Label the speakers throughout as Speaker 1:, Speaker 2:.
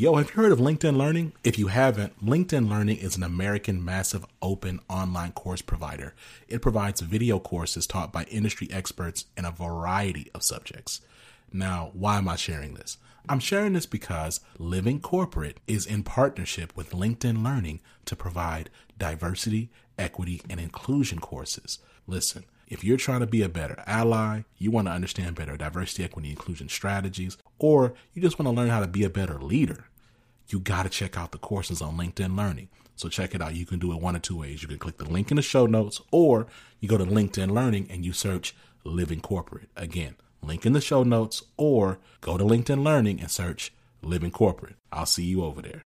Speaker 1: Yo, have you heard of LinkedIn Learning? If you haven't, LinkedIn Learning is an American massive open online course provider. It provides video courses taught by industry experts in a variety of subjects. Now, why am I sharing this? I'm sharing this because Living Corporate is in partnership with LinkedIn Learning to provide diversity, equity, and inclusion courses. Listen, if you're trying to be a better ally, you want to understand better diversity, equity, inclusion strategies, or you just want to learn how to be a better leader, you got to check out the courses on LinkedIn Learning. So check it out. You can do it one of two ways. You can click the link in the show notes, or you go to LinkedIn Learning and you search Living Corporate. Again, link in the show notes, or go to LinkedIn Learning and search Living Corporate. I'll see you over there.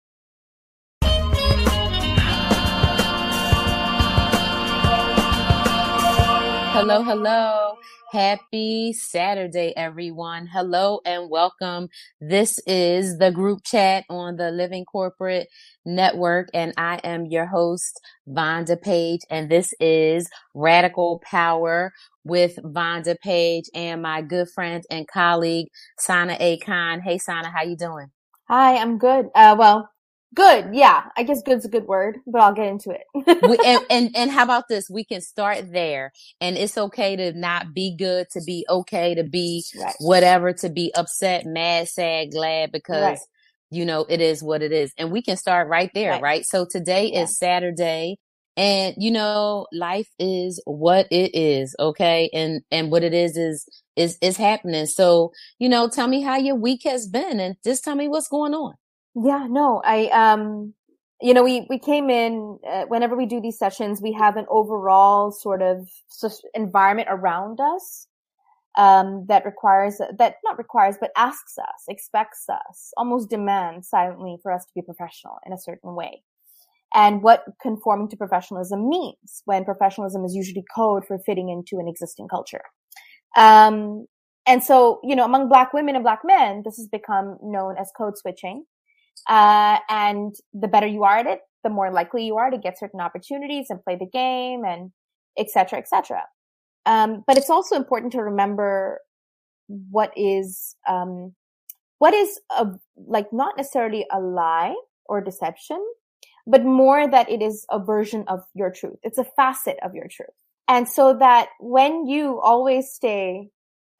Speaker 2: Hello, hello. Happy Saturday, everyone. Hello and welcome. This is the group chat on the Living Corporate Network, and I am your host, Vonda Page, and this is Radical Power with Vonda Page and my good friend and colleague, Sana A. Khan. Hey, Sana, how you doing?
Speaker 3: Hi, I'm good. Uh, well, Good. Yeah. I guess good's a good word, but I'll get into it.
Speaker 2: we, and, and, and how about this? We can start there and it's okay to not be good, to be okay, to be right. whatever, to be upset, mad, sad, glad, because right. you know, it is what it is. And we can start right there, right? right? So today yeah. is Saturday and you know, life is what it is. Okay. And, and what it is is, is, is happening. So, you know, tell me how your week has been and just tell me what's going on.
Speaker 3: Yeah, no, I, um, you know, we, we came in, uh, whenever we do these sessions, we have an overall sort of environment around us, um, that requires, that not requires, but asks us, expects us, almost demands silently for us to be professional in a certain way. And what conforming to professionalism means when professionalism is usually code for fitting into an existing culture. Um, and so, you know, among black women and black men, this has become known as code switching. Uh, and the better you are at it, the more likely you are to get certain opportunities and play the game and et cetera, et cetera. Um, but it's also important to remember what is, um, what is a, like not necessarily a lie or deception, but more that it is a version of your truth. It's a facet of your truth. And so that when you always stay,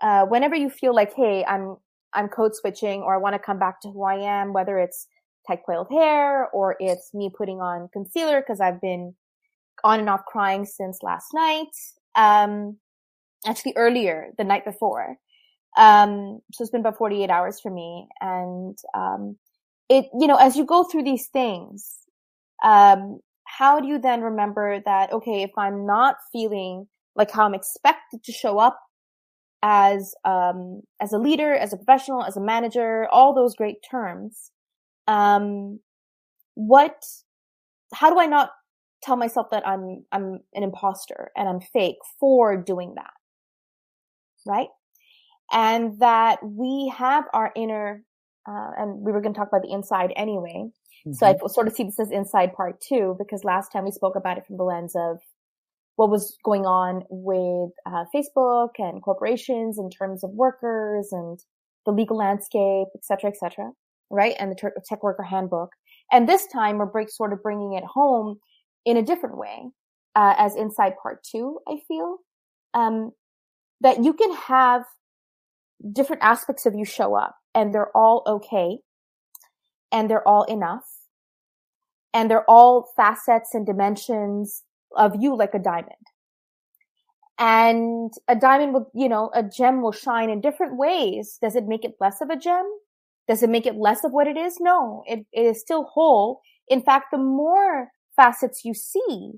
Speaker 3: uh, whenever you feel like, Hey, I'm, I'm code switching or I want to come back to who I am, whether it's tight coiled hair or it's me putting on concealer because I've been on and off crying since last night. Um, actually earlier, the night before. Um, so it's been about 48 hours for me. And, um, it, you know, as you go through these things, um, how do you then remember that, okay, if I'm not feeling like how I'm expected to show up as um, as a leader, as a professional, as a manager, all those great terms. Um, what? How do I not tell myself that I'm I'm an imposter and I'm fake for doing that? Right? And that we have our inner, uh, and we were going to talk about the inside anyway. Mm-hmm. So I mm-hmm. sort of see this as inside part two because last time we spoke about it from the lens of what was going on with uh, Facebook and corporations in terms of workers and the legal landscape, et cetera, et cetera, right? And the tech worker handbook. And this time we're break, sort of bringing it home in a different way, uh, as inside part two, I feel, um, that you can have different aspects of you show up and they're all okay and they're all enough and they're all facets and dimensions of you like a diamond. And a diamond will, you know, a gem will shine in different ways. Does it make it less of a gem? Does it make it less of what it is? No, it, it is still whole. In fact, the more facets you see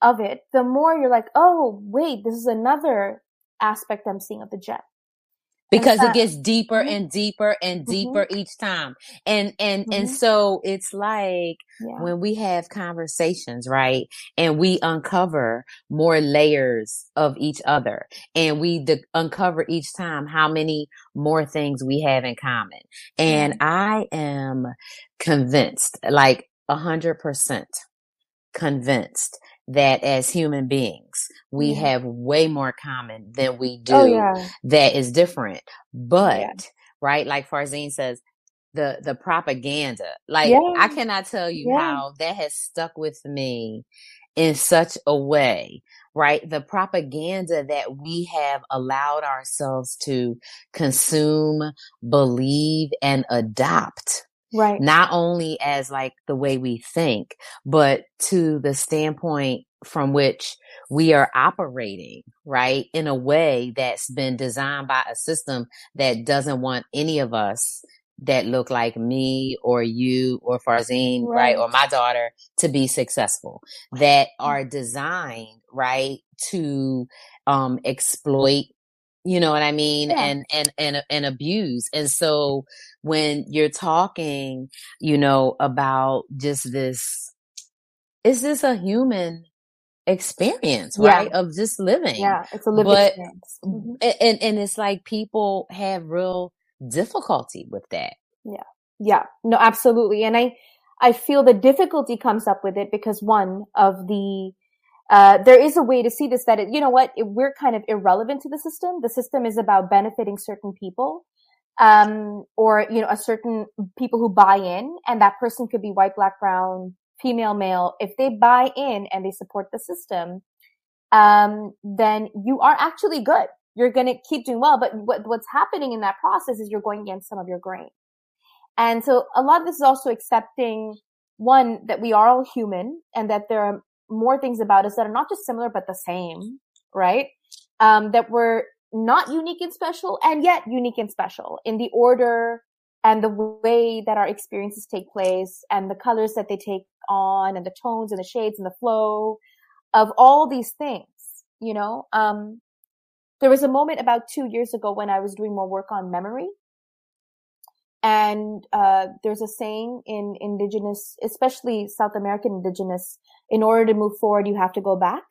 Speaker 3: of it, the more you're like, oh, wait, this is another aspect I'm seeing of the gem
Speaker 2: because it gets deeper mm-hmm. and deeper and mm-hmm. deeper mm-hmm. each time and and mm-hmm. and so it's like yeah. when we have conversations right and we uncover more layers of each other and we de- uncover each time how many more things we have in common and i am convinced like a hundred percent convinced that as human beings, we have way more common than we oh, do oh, yeah. that is different. But, yeah. right, like Farzine says, the the propaganda. Like yeah. I cannot tell you yeah. how that has stuck with me in such a way, right? The propaganda that we have allowed ourselves to consume, believe, and adopt.
Speaker 3: Right.
Speaker 2: Not only as like the way we think, but to the standpoint from which we are operating, right? In a way that's been designed by a system that doesn't want any of us that look like me or you or Farzine, right. right? Or my daughter to be successful that are designed, right? To, um, exploit, you know what I mean? Yeah. And, and, and, and abuse. And so when you're talking, you know, about just this, is this a human experience, right? Of just living.
Speaker 3: Yeah. It's a living but, experience. Mm-hmm.
Speaker 2: And, and it's like people have real difficulty with that.
Speaker 3: Yeah. Yeah. No, absolutely. And I, I feel the difficulty comes up with it because one of the, uh, there is a way to see this that it, you know what, it, we're kind of irrelevant to the system. The system is about benefiting certain people, um, or, you know, a certain people who buy in and that person could be white, black, brown, female, male. If they buy in and they support the system, um, then you are actually good you're going to keep doing well. But what, what's happening in that process is you're going against some of your grain. And so a lot of this is also accepting one, that we are all human and that there are more things about us that are not just similar, but the same, right? Um, that we're not unique and special and yet unique and special in the order and the way that our experiences take place and the colors that they take on and the tones and the shades and the flow of all these things, you know? Um, there was a moment about two years ago when I was doing more work on memory. And uh, there's a saying in indigenous, especially South American indigenous, in order to move forward, you have to go back.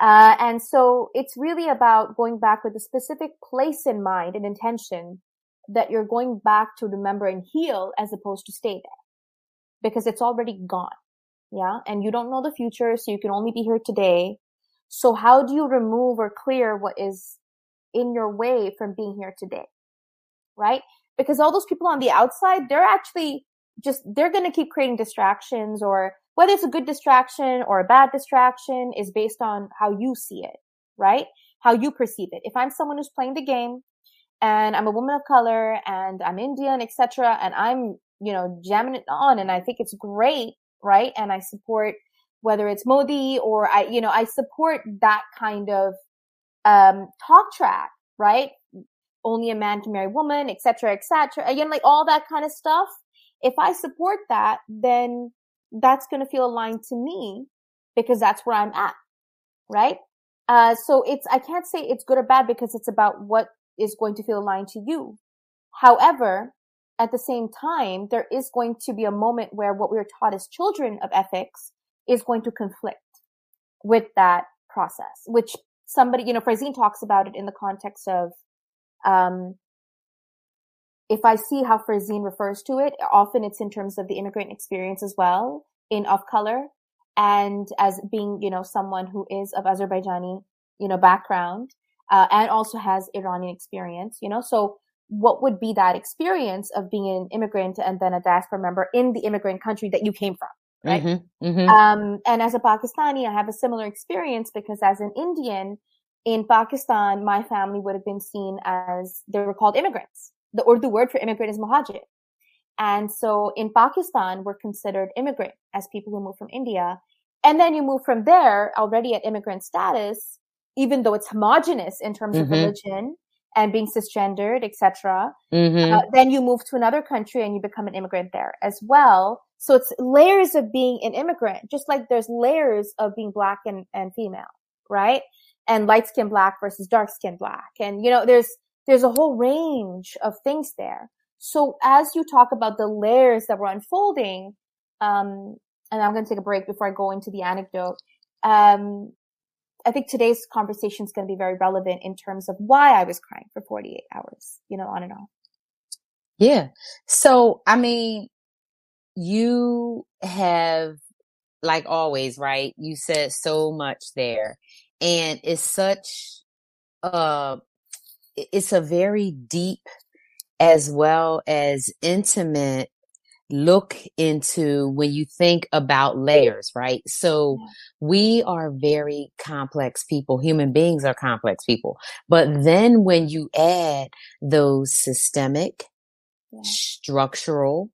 Speaker 3: Uh, and so it's really about going back with a specific place in mind and intention that you're going back to remember and heal as opposed to stay there because it's already gone. Yeah. And you don't know the future. So you can only be here today. So how do you remove or clear what is in your way from being here today? Right? Because all those people on the outside, they're actually just, they're going to keep creating distractions or whether it's a good distraction or a bad distraction is based on how you see it, right? How you perceive it. If I'm someone who's playing the game and I'm a woman of color and I'm Indian, etc., and I'm, you know, jamming it on and I think it's great, right? And I support whether it's Modi or I, you know, I support that kind of, um, talk track, right? Only a man can marry a woman, etc., etc. Again, like all that kind of stuff. If I support that, then that's going to feel aligned to me because that's where I'm at, right? Uh, so it's, I can't say it's good or bad because it's about what is going to feel aligned to you. However, at the same time, there is going to be a moment where what we are taught as children of ethics is going to conflict with that process, which somebody, you know, Farzine talks about it in the context of, um, if I see how Farzine refers to it, often it's in terms of the immigrant experience as well in of color and as being, you know, someone who is of Azerbaijani, you know, background, uh, and also has Iranian experience, you know, so what would be that experience of being an immigrant and then a diaspora member in the immigrant country that you came from? right? Mm-hmm, mm-hmm. Um, and as a Pakistani, I have a similar experience because as an Indian in Pakistan, my family would have been seen as they were called immigrants. The Urdu word for immigrant is muhajir. And so in Pakistan, we're considered immigrant as people who move from India. And then you move from there already at immigrant status, even though it's homogenous in terms mm-hmm. of religion and being cisgendered, etc. Mm-hmm. Uh, then you move to another country and you become an immigrant there as well. So it's layers of being an immigrant, just like there's layers of being black and, and female, right? And light skin black versus dark skin black. And, you know, there's, there's a whole range of things there. So as you talk about the layers that were unfolding, um, and I'm going to take a break before I go into the anecdote. Um, I think today's conversation is going to be very relevant in terms of why I was crying for 48 hours, you know, on and off.
Speaker 2: Yeah. So, I mean, you have, like always, right? You said so much there and it's such, uh, it's a very deep as well as intimate look into when you think about layers, right? So we are very complex people. Human beings are complex people. But then when you add those systemic, yeah. structural,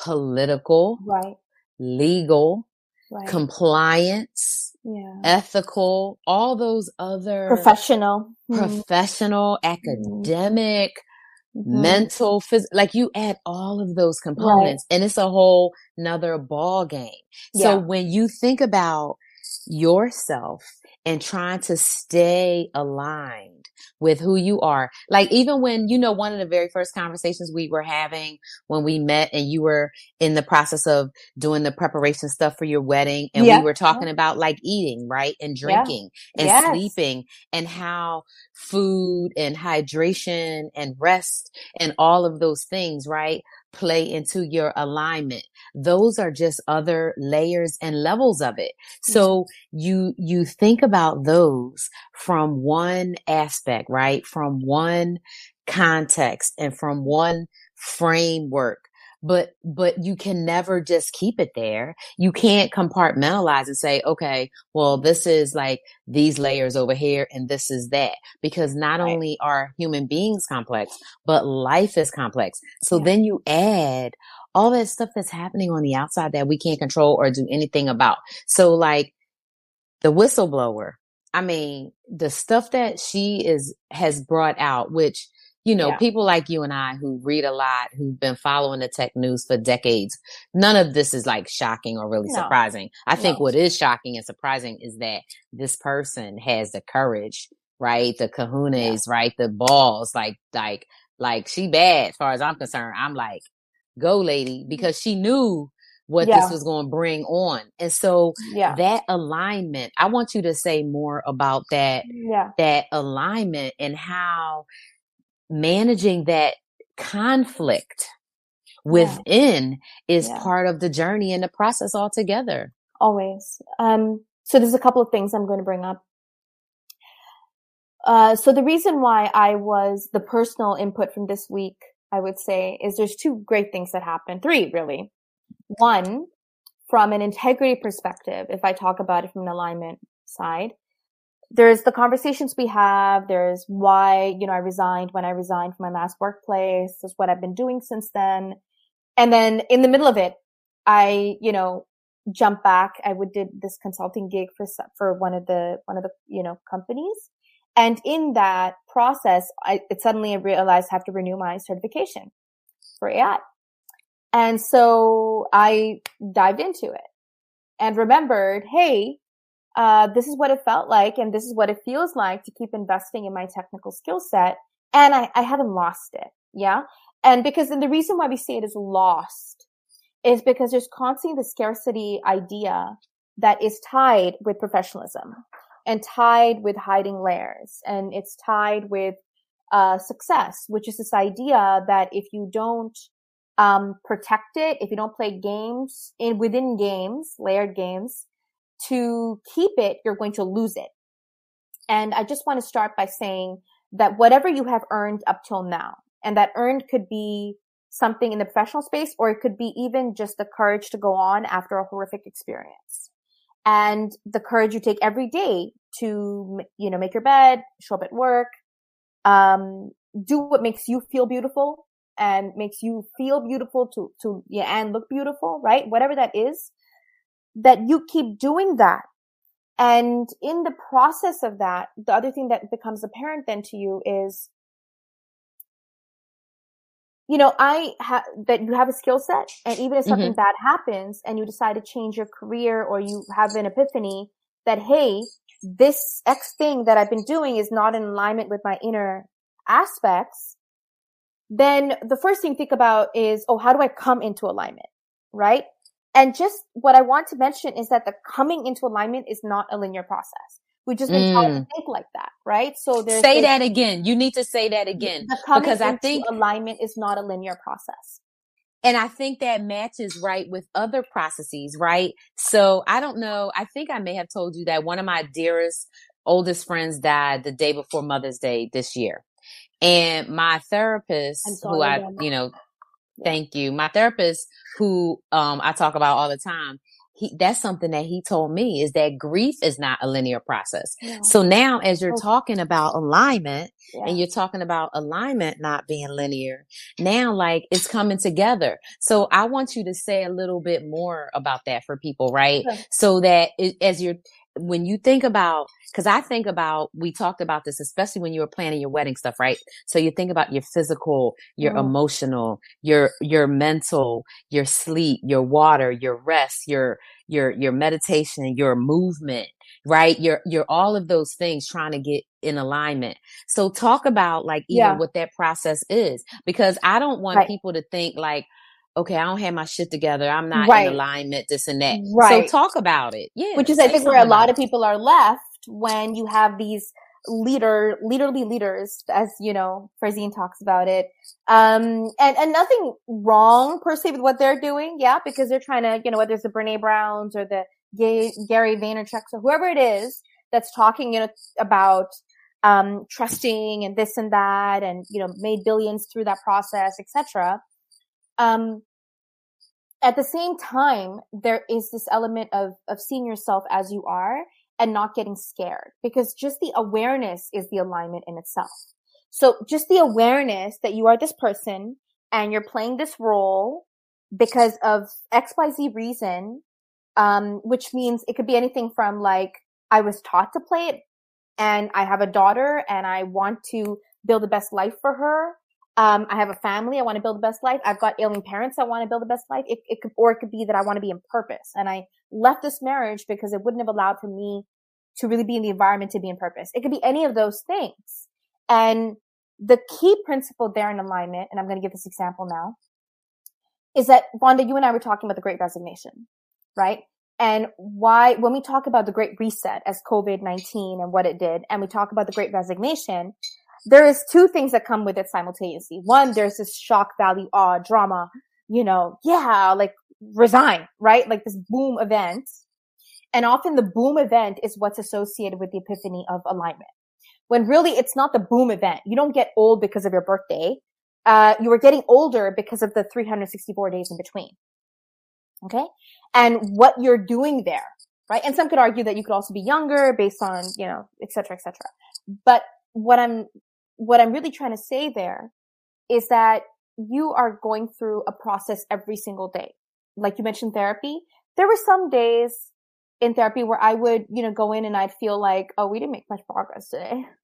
Speaker 2: political,
Speaker 3: right.
Speaker 2: legal, right. compliance,
Speaker 3: yeah.
Speaker 2: ethical, all those other
Speaker 3: professional,
Speaker 2: mm-hmm. professional, mm-hmm. academic, Mm-hmm. mental, phys- like you add all of those components right. and it's a whole another ball game. Yeah. So when you think about yourself and trying to stay aligned with who you are. Like even when, you know, one of the very first conversations we were having when we met and you were in the process of doing the preparation stuff for your wedding and yeah. we were talking yeah. about like eating, right? And drinking yeah. and yes. sleeping and how food and hydration and rest and all of those things, right? Play into your alignment. Those are just other layers and levels of it. So you, you think about those from one aspect, right? From one context and from one framework but but you can never just keep it there you can't compartmentalize and say okay well this is like these layers over here and this is that because not right. only are human beings complex but life is complex so yeah. then you add all that stuff that's happening on the outside that we can't control or do anything about so like the whistleblower i mean the stuff that she is has brought out which you know, yeah. people like you and I who read a lot, who've been following the tech news for decades, none of this is like shocking or really no. surprising. I think what is shocking and surprising is that this person has the courage, right? The kahunas, yeah. right? The balls, like, like, like she bad as far as I'm concerned. I'm like, go lady, mm. because she knew what yeah. this was going to bring on. And so yeah. that alignment, I want you to say more about that,
Speaker 3: yeah.
Speaker 2: that alignment and how managing that conflict within yeah. is yeah. part of the journey and the process altogether.
Speaker 3: Always. Um, so there's a couple of things I'm going to bring up. Uh, so the reason why I was the personal input from this week, I would say, is there's two great things that happened. Three, really. One, from an integrity perspective, if I talk about it from an alignment side, there's the conversations we have. There's why, you know, I resigned when I resigned from my last workplace. There's what I've been doing since then. And then in the middle of it, I, you know, jump back. I would did this consulting gig for, for one of the, one of the, you know, companies. And in that process, I it suddenly I realized I have to renew my certification for AI. And so I dived into it and remembered, Hey, uh, this is what it felt like and this is what it feels like to keep investing in my technical skill set. And I, I haven't lost it. Yeah. And because, and the reason why we say it is lost is because there's constantly the scarcity idea that is tied with professionalism and tied with hiding layers and it's tied with uh, success, which is this idea that if you don't um, protect it, if you don't play games in within games, layered games, to keep it, you're going to lose it. And I just want to start by saying that whatever you have earned up till now, and that earned could be something in the professional space, or it could be even just the courage to go on after a horrific experience. And the courage you take every day to, you know, make your bed, show up at work, um, do what makes you feel beautiful and makes you feel beautiful to, to, yeah, and look beautiful, right? Whatever that is, that you keep doing that. And in the process of that, the other thing that becomes apparent then to you is, you know, I have that you have a skill set and even if something mm-hmm. bad happens and you decide to change your career or you have an epiphany that, Hey, this X thing that I've been doing is not in alignment with my inner aspects, then the first thing think about is, oh, how do I come into alignment? Right? And just what I want to mention is that the coming into alignment is not a linear process. We just been mm. taught to think like that, right? So there's
Speaker 2: say that again. You need to say that again because I think
Speaker 3: alignment is not a linear process.
Speaker 2: And I think that matches right with other processes, right? So I don't know. I think I may have told you that one of my dearest, oldest friends died the day before Mother's Day this year. And my therapist, who I, you know, thank you, my therapist who um I talk about all the time, he that's something that he told me is that grief is not a linear process. So now as you're talking about alignment yeah. and you're talking about alignment not being linear, now like it's coming together. So I want you to say a little bit more about that for people, right? Sure. So that it, as you're when you think about because I think about we talked about this, especially when you were planning your wedding stuff, right? So you think about your physical, your mm. emotional, your your mental, your sleep, your water, your rest, your your your meditation, your movement, right? Your your all of those things trying to get in alignment. So talk about like even yeah. what that process is because I don't want right. people to think like okay, I don't have my shit together. I'm not right. in alignment, this and that. Right. So talk about it. Yeah.
Speaker 3: Which is, I think, where a lot of people are left when you have these leader, leaderly leaders, as you know, Farzine talks about it. Um, and, and nothing wrong per se with what they're doing. Yeah. Because they're trying to, you know, whether it's the Brene Browns or the Gay, Gary Vaynerchuk or whoever it is that's talking, you know, about, um, trusting and this and that and, you know, made billions through that process, etc. Um, at the same time, there is this element of, of seeing yourself as you are and not getting scared because just the awareness is the alignment in itself. So just the awareness that you are this person and you're playing this role because of XYZ reason, um, which means it could be anything from like, I was taught to play it and I have a daughter and I want to build the best life for her um, I have a family. I want to build the best life. I've got ailing parents. I want to build the best life. It, it could, or it could be that I want to be in purpose. And I left this marriage because it wouldn't have allowed for me to really be in the environment to be in purpose. It could be any of those things. And the key principle there in alignment, and I'm going to give this example now, is that Vonda, you and I were talking about the great resignation, right? And why, when we talk about the great reset as COVID-19 and what it did, and we talk about the great resignation, there is two things that come with it simultaneously. One, there's this shock value, awe, drama, you know, yeah, like resign, right? Like this boom event. And often the boom event is what's associated with the epiphany of alignment. When really it's not the boom event. You don't get old because of your birthday. Uh, you are getting older because of the 364 days in between. Okay. And what you're doing there, right? And some could argue that you could also be younger based on, you know, et cetera, et cetera. But what I'm what I'm really trying to say there is that you are going through a process every single day. Like you mentioned therapy. There were some days in therapy where I would, you know, go in and I'd feel like, oh, we didn't make much progress today.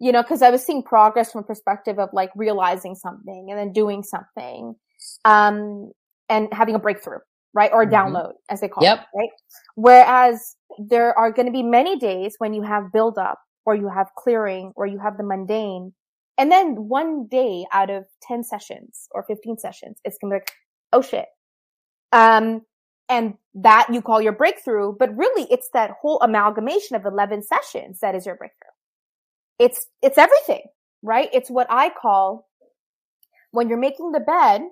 Speaker 3: You know, cause I was seeing progress from a perspective of like realizing something and then doing something, um, and having a breakthrough, right? Or a mm-hmm. download as they call yep. it, right? Whereas there are going to be many days when you have build up or you have clearing or you have the mundane. And then one day out of 10 sessions or 15 sessions, it's going to be like, oh shit. Um, and that you call your breakthrough, but really it's that whole amalgamation of 11 sessions that is your breakthrough. It's, it's everything, right? It's what I call when you're making the bed,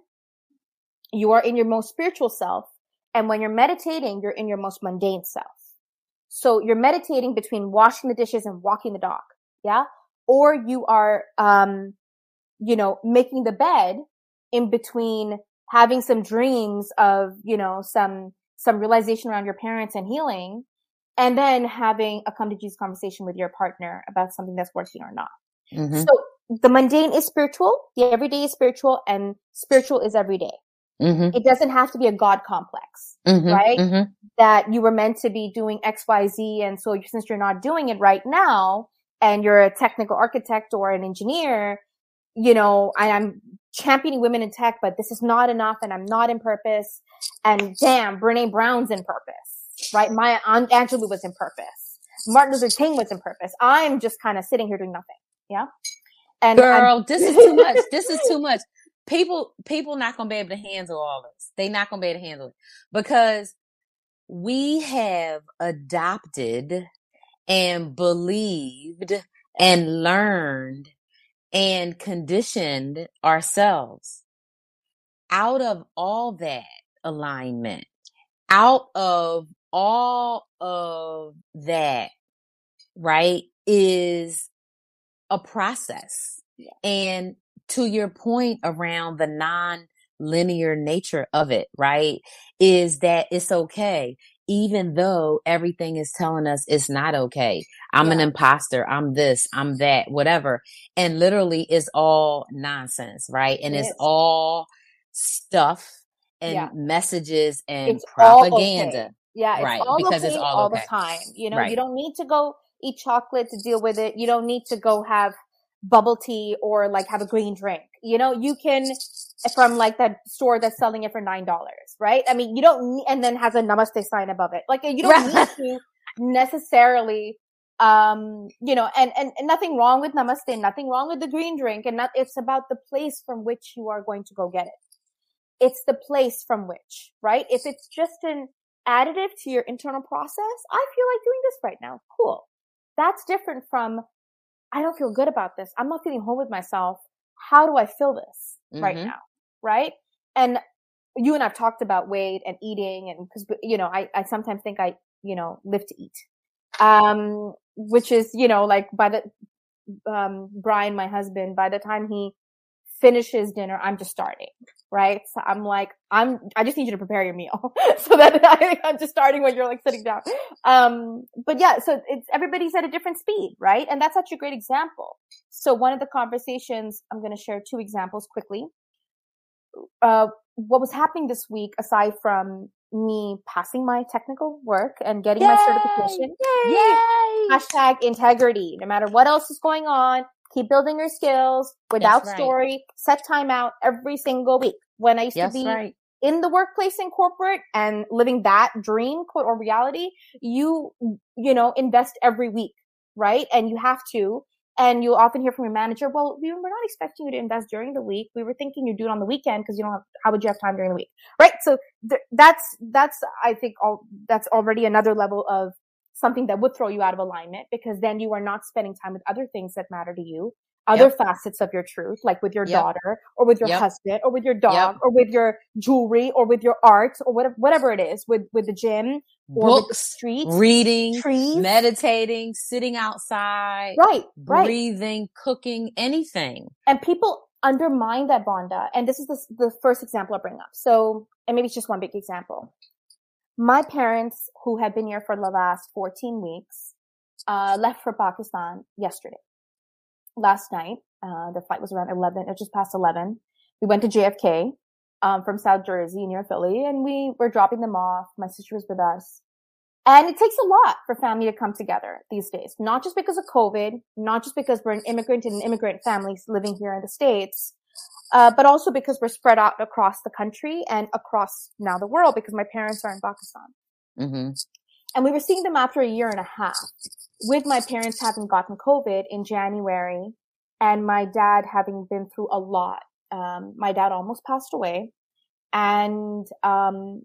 Speaker 3: you are in your most spiritual self. And when you're meditating, you're in your most mundane self. So you're meditating between washing the dishes and walking the dog. Yeah. Or you are, um, you know, making the bed in between having some dreams of, you know, some, some realization around your parents and healing and then having a come to Jesus conversation with your partner about something that's working or not. Mm-hmm. So the mundane is spiritual, the everyday is spiritual, and spiritual is everyday. Mm-hmm. It doesn't have to be a God complex, mm-hmm, right? Mm-hmm. That you were meant to be doing X, Y, Z. And so since you're not doing it right now and you're a technical architect or an engineer, you know, I, I'm championing women in tech, but this is not enough and I'm not in purpose. And damn, Brene Brown's in purpose, right? Maya Angelou was in purpose. Martin Luther King was in purpose. I'm just kind of sitting here doing nothing. Yeah.
Speaker 2: And girl, I'm- this is too much. This is too much people people not gonna be able to handle all this. They not gonna be able to handle it because we have adopted and believed and learned and conditioned ourselves out of all that alignment, out of all of that, right, is a process Yeah. And to your point around the non linear nature of it, right? Is that it's okay even though everything is telling us it's not okay. I'm yeah. an imposter. I'm this, I'm that, whatever. And literally it's all nonsense, right? And it it's is. all stuff and yeah. messages and it's propaganda.
Speaker 3: Okay. Yeah, right. because okay it's all, all okay. the time. You know, right. you don't need to go eat chocolate to deal with it. You don't need to go have bubble tea or like have a green drink. You know, you can from like that store that's selling it for nine dollars, right? I mean, you don't need, and then has a namaste sign above it. Like you don't need to necessarily, um, you know, and, and and nothing wrong with namaste, nothing wrong with the green drink, and not. It's about the place from which you are going to go get it. It's the place from which, right? If it's just an additive to your internal process, I feel like doing this right now. Cool. That's different from I don't feel good about this. I'm not feeling home with myself. How do I feel this mm-hmm. right now? Right. And you and I've talked about weight and eating and because, you know, I, I sometimes think I, you know, live to eat. Um, which is, you know, like by the, um, Brian, my husband, by the time he finishes dinner, I'm just starting, right? So I'm like, I'm, I just need you to prepare your meal so that I, am just starting when you're like sitting down. Um, but yeah, so it's, everybody's at a different speed, right? And that's such a great example. So one of the conversations, I'm going to share two examples quickly. Uh, what was happening this week, aside from me passing my technical work and getting Yay! my certification. Yay! Yay! Hashtag integrity. No matter what else is going on, keep building your skills without right. story, set time out every single week. When I used to be right. in the workplace in corporate and living that dream quote or reality, you, you know, invest every week, right? And you have to. And you'll often hear from your manager, well, we were not expecting you to invest during the week. We were thinking you'd do it on the weekend because you don't have, how would you have time during the week? Right. So th- that's, that's, I think all, that's already another level of something that would throw you out of alignment because then you are not spending time with other things that matter to you other yep. facets of your truth, like with your yep. daughter or with your yep. husband or with your dog or with your jewelry or with your art or whatever, whatever it is with, with the gym or Books, streets,
Speaker 2: reading, trees, meditating, sitting outside,
Speaker 3: right,
Speaker 2: breathing, right. cooking, anything.
Speaker 3: And people undermine that Vonda. And this is the, the first example I bring up. So, and maybe it's just one big example my parents, who had been here for the last 14 weeks, uh, left for Pakistan yesterday. Last night, uh, the flight was around 11, it was just past 11. We went to JFK, um, from South Jersey near Philly and we were dropping them off. My sister was with us. And it takes a lot for family to come together these days, not just because of COVID, not just because we're an immigrant and an immigrant families living here in the States, uh, but also because we're spread out across the country and across now the world because my parents are in Pakistan. Mm-hmm. And we were seeing them after a year and a half with my parents having gotten COVID in January and my dad having been through a lot. Um, my dad almost passed away and, um,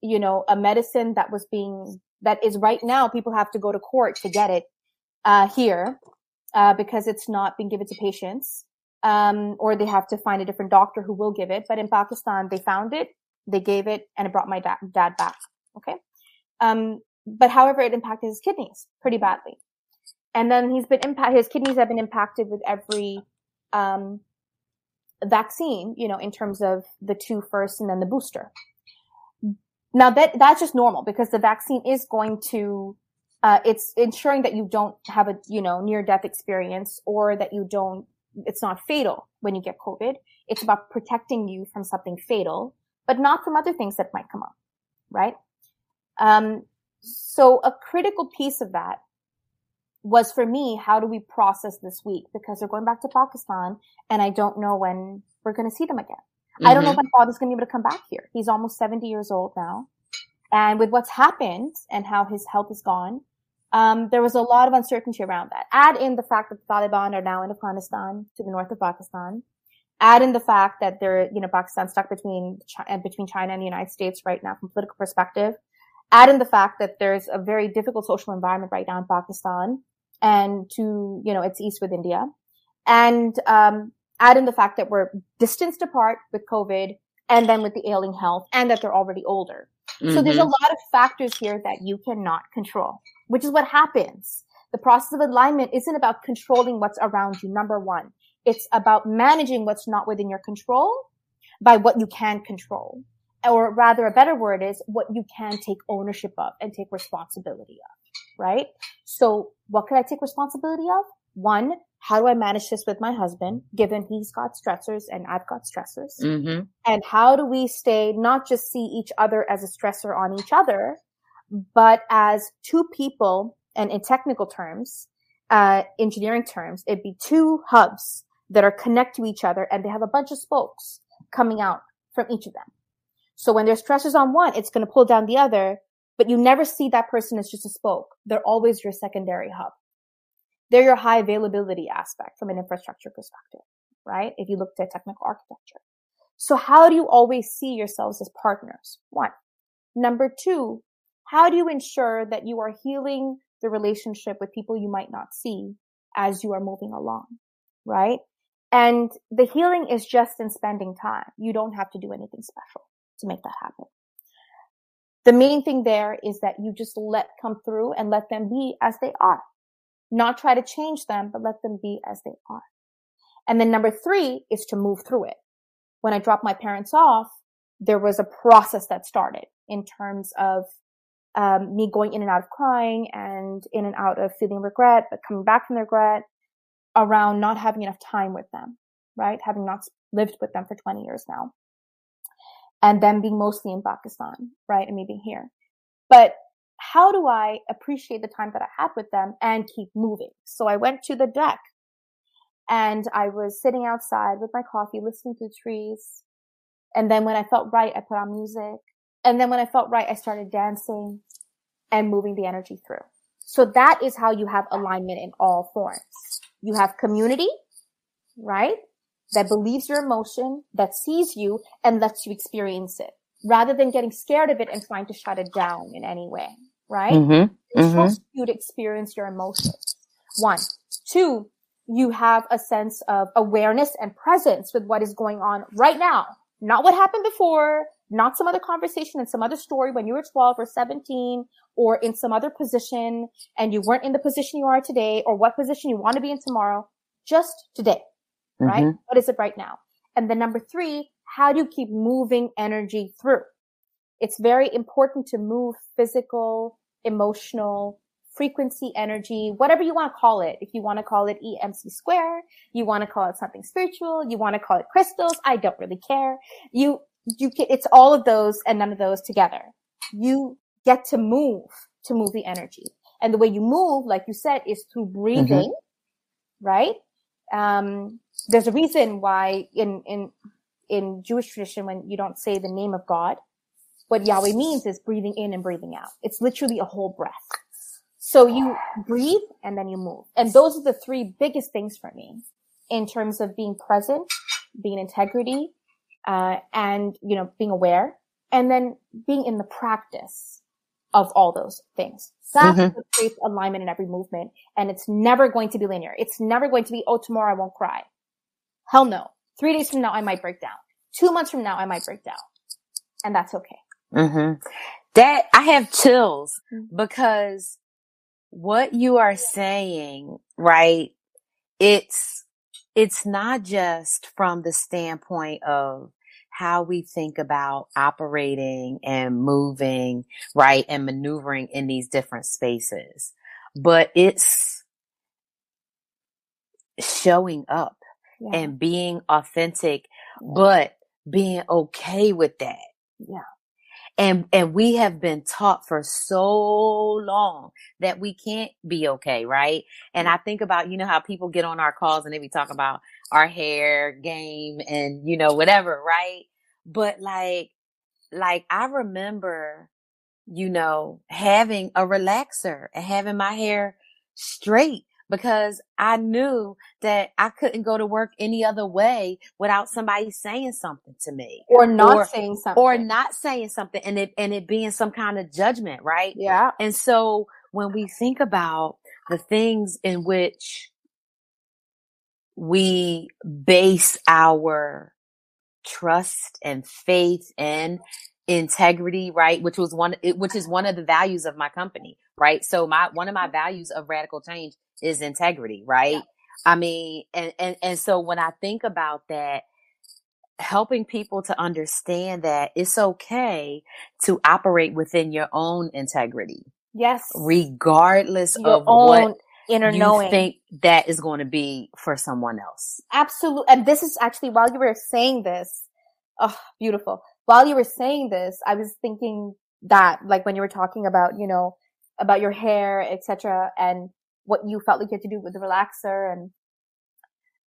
Speaker 3: you know, a medicine that was being, that is right now people have to go to court to get it, uh, here, uh, because it's not being given to patients um, or they have to find a different doctor who will give it. But in Pakistan, they found it, they gave it, and it brought my da- dad back. Okay. Um, but however, it impacted his kidneys pretty badly. And then he's been impacted, his kidneys have been impacted with every, um, vaccine, you know, in terms of the two first and then the booster. Now that, that's just normal because the vaccine is going to, uh, it's ensuring that you don't have a, you know, near death experience or that you don't it's not fatal when you get COVID. It's about protecting you from something fatal, but not from other things that might come up, right? Um, so a critical piece of that was for me, how do we process this week? Because they're going back to Pakistan and I don't know when we're going to see them again. Mm-hmm. I don't know if mm-hmm. my father's going to be able to come back here. He's almost 70 years old now. And with what's happened and how his health is gone, um, there was a lot of uncertainty around that. Add in the fact that the Taliban are now in Afghanistan to the north of Pakistan. Add in the fact that they're, you know, Pakistan stuck between uh, between China and the United States right now from political perspective. Add in the fact that there's a very difficult social environment right now in Pakistan and to, you know, it's east with India. And, um, add in the fact that we're distanced apart with COVID and then with the ailing health and that they're already older. Mm-hmm. So there's a mm-hmm. lot of factors here that you cannot control which is what happens. The process of alignment isn't about controlling what's around you. Number one, It's about managing what's not within your control by what you can control. Or rather, a better word is what you can take ownership of and take responsibility of, right? So what can I take responsibility of? One, how do I manage this with my husband, given he's got stressors and I've got stressors? Mm-hmm. And how do we stay, not just see each other as a stressor on each other, but as two people, and in technical terms, uh, engineering terms, it'd be two hubs that are connect to each other and they have a bunch of spokes coming out from each of them. So when there's stressors on one, it's going to pull down the other, but you never see that person as just a spoke. They're always your secondary hub. They're your high availability aspect from an infrastructure perspective, right? If you look at technical architecture. So how do you always see yourselves as partners? One. Number two, how do you ensure that you are healing the relationship with people you might not see as you are moving along, right? And the healing is just in spending time. You don't have to do anything special to make that happen. The main thing there is that you just let come through and let them be as they are. Not try to change them, but let them be as they are. And then number three is to move through it. When I dropped my parents off, there was a process that started in terms of um, me going in and out of crying and in and out of feeling regret, but coming back from the regret around not having enough time with them, right? Having not lived with them for 20 years now. And them being mostly in Pakistan, right? And me being here. But how do I appreciate the time that I had with them and keep moving? So I went to the deck and I was sitting outside with my coffee, listening to trees. And then when I felt right, I put on music. And then when I felt right, I started dancing and moving the energy through. So that is how you have alignment in all forms. You have community, right? That believes your emotion, that sees you and lets you experience it rather than getting scared of it and trying to shut it down in any way, right? Mm-hmm. Mm-hmm. you to experience your emotions. One. Two, you have a sense of awareness and presence with what is going on right now. Not what happened before, not some other conversation and some other story when you were 12 or 17 or in some other position and you weren't in the position you are today or what position you want to be in tomorrow, just today, mm-hmm. right? What is it right now? And then number three, how do you keep moving energy through? It's very important to move physical, emotional, frequency, energy, whatever you want to call it. If you want to call it EMC square, you want to call it something spiritual, you want to call it crystals, I don't really care. You, you can, it's all of those and none of those together. You get to move to move the energy. And the way you move, like you said, is through breathing, mm-hmm. right? Um, there's a reason why in, in, in Jewish tradition, when you don't say the name of God, what Yahweh means is breathing in and breathing out. It's literally a whole breath. So you breathe and then you move. And those are the three biggest things for me in terms of being present, being integrity, uh, and, you know, being aware and then being in the practice of all those things. That's mm-hmm. what creates alignment in every movement. And it's never going to be linear. It's never going to be, oh, tomorrow I won't cry. Hell no. Three days from now, I might break down. Two months from now, I might break down. And that's okay.
Speaker 2: Mm-hmm. That I have chills mm-hmm. because what you are saying, right? It's, it's not just from the standpoint of how we think about operating and moving, right? And maneuvering in these different spaces, but it's showing up yeah. and being authentic, yeah. but being okay with that.
Speaker 3: Yeah.
Speaker 2: And, and we have been taught for so long that we can't be okay. Right. And I think about, you know, how people get on our calls and they be talking about our hair game and, you know, whatever. Right. But like, like I remember, you know, having a relaxer and having my hair straight because I knew that I couldn't go to work any other way without somebody saying something to me
Speaker 3: or not or, saying something
Speaker 2: or not saying something and it, and it being some kind of judgment, right?
Speaker 3: Yeah.
Speaker 2: And so when we think about the things in which we base our trust and faith and integrity, right? Which was one, which is one of the values of my company, right? So my, one of my values of radical change is integrity, right? I mean, and, and, and so when I think about that, helping people to understand that it's okay to operate within your own integrity.
Speaker 3: Yes.
Speaker 2: Regardless your of what inner you knowing. think that is going to be for someone else.
Speaker 3: Absolutely. And this is actually while you were saying this, oh, beautiful. While you were saying this, I was thinking that, like when you were talking about, you know, about your hair, etc., and what you felt like you had to do with the relaxer, and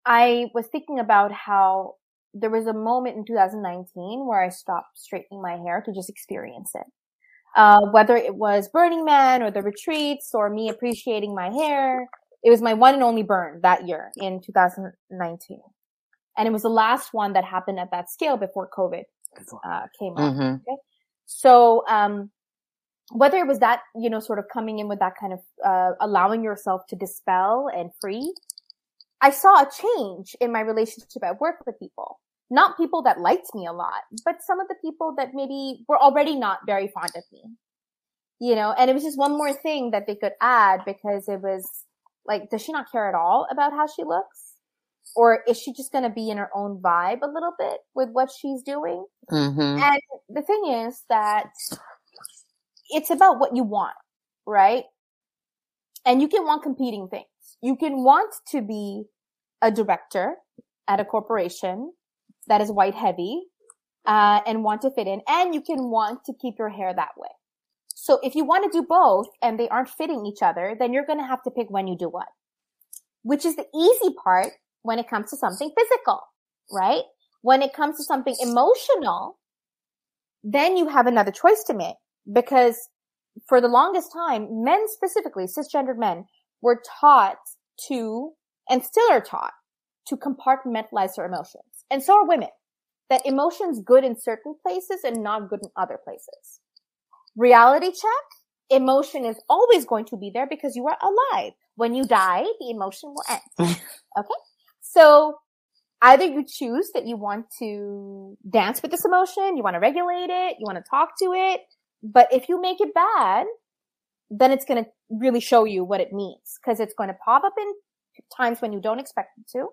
Speaker 3: I was thinking about how there was a moment in 2019 where I stopped straightening my hair to just experience it. Uh, whether it was Burning Man or the retreats or me appreciating my hair, it was my one and only burn that year in 2019. And it was the last one that happened at that scale before COVID uh, came up. Mm-hmm. Okay? So, um, whether it was that, you know, sort of coming in with that kind of, uh, allowing yourself to dispel and free, I saw a change in my relationship at work with people. Not people that liked me a lot, but some of the people that maybe were already not very fond of me. You know, and it was just one more thing that they could add because it was like, does she not care at all about how she looks? Or is she just going to be in her own vibe a little bit with what she's doing? Mm-hmm. And the thing is that it's about what you want, right? And you can want competing things you can want to be a director at a corporation that is white heavy uh, and want to fit in, and you can want to keep your hair that way. So if you want to do both and they aren't fitting each other, then you're going to have to pick when you do what, which is the easy part when it comes to something physical, right? When it comes to something emotional, then you have another choice to make because for the longest time, men specifically, cisgendered men were taught to, and still are taught, to compartmentalize their emotions. And so are women. That emotion's good in certain places and not good in other places. Reality check, emotion is always going to be there because you are alive. When you die, the emotion will end. Hmm. okay? So either you choose that you want to dance with this emotion, you want to regulate it, you want to talk to it, but if you make it bad, then it's going to really show you what it means because it's going to pop up in times when you don't expect it to.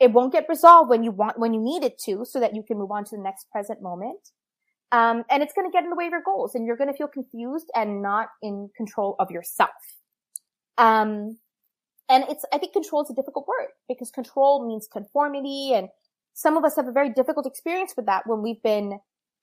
Speaker 3: It won't get resolved when you want, when you need it to so that you can move on to the next present moment. Um, and it's going to get in the way of your goals and you're going to feel confused and not in control of yourself. Um, and it's, I think control is a difficult word because control means conformity and some of us have a very difficult experience with that when we've been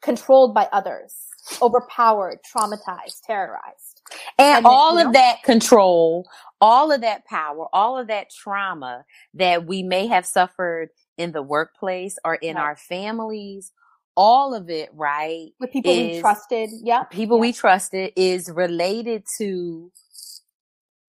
Speaker 3: controlled by others, overpowered, traumatized, terrorized.
Speaker 2: And, and all of know? that control, all of that power, all of that trauma that we may have suffered in the workplace or in right. our families, all of it, right?
Speaker 3: With people we trusted. Yeah.
Speaker 2: People
Speaker 3: yeah.
Speaker 2: we trusted is related to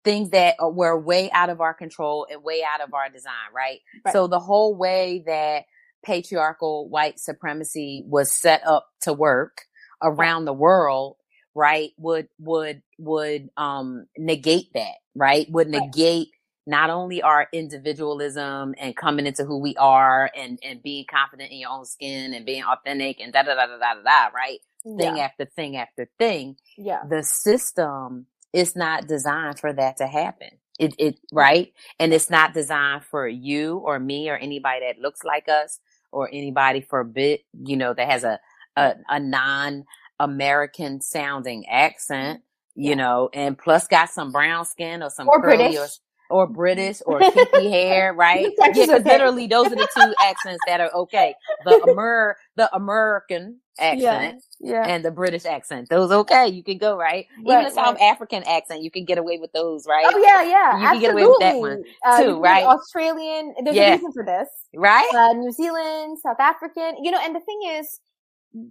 Speaker 2: things that uh, were way out of our control and way out of our design, right? right? So the whole way that patriarchal white supremacy was set up to work around the world right would would would um negate that right? Would negate not only our individualism and coming into who we are and and being confident in your own skin and being authentic and da da da da da da right? Thing yeah. after thing after thing.
Speaker 3: Yeah.
Speaker 2: The system is not designed for that to happen. It it right? And it's not designed for you or me or anybody that looks like us or anybody for a bit you know that has a a, a non American sounding accent, you yeah. know, and plus got some brown skin or some
Speaker 3: or British. Or,
Speaker 2: or British or kinky hair, right? yeah, because okay. literally those are the two accents that are okay. The Amer, the American accent, yeah, yeah. and the British accent. Those okay. You can go right. Even right, the South right. African accent, you can get away with those, right?
Speaker 3: Oh yeah, yeah.
Speaker 2: You Absolutely. can get away with that one uh, too, right?
Speaker 3: Australian. There's yeah. a reason for this,
Speaker 2: right?
Speaker 3: Uh, New Zealand, South African. You know, and the thing is,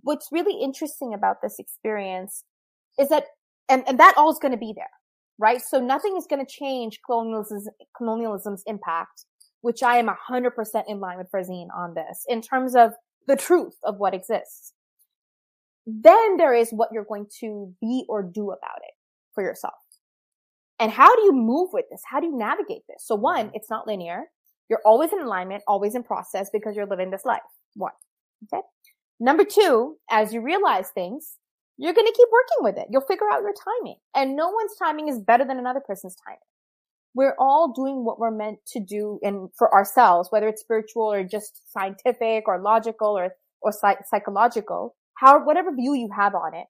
Speaker 3: what's really interesting about this experience is that, and, and that all is going to be there, right? So nothing is going to change colonialism's, colonialism's impact, which I am a hundred percent in line with Farzine on this in terms of the truth of what exists. Then there is what you're going to be or do about it for yourself. And how do you move with this? How do you navigate this? So one, mm-hmm. it's not linear. You're always in alignment, always in process because you're living this life. One. Okay. Number two, as you realize things, you're going to keep working with it. You'll figure out your timing and no one's timing is better than another person's timing. we're all doing what we're meant to do and for ourselves, whether it's spiritual or just scientific or logical or, or psych- psychological, how, whatever view you have on it.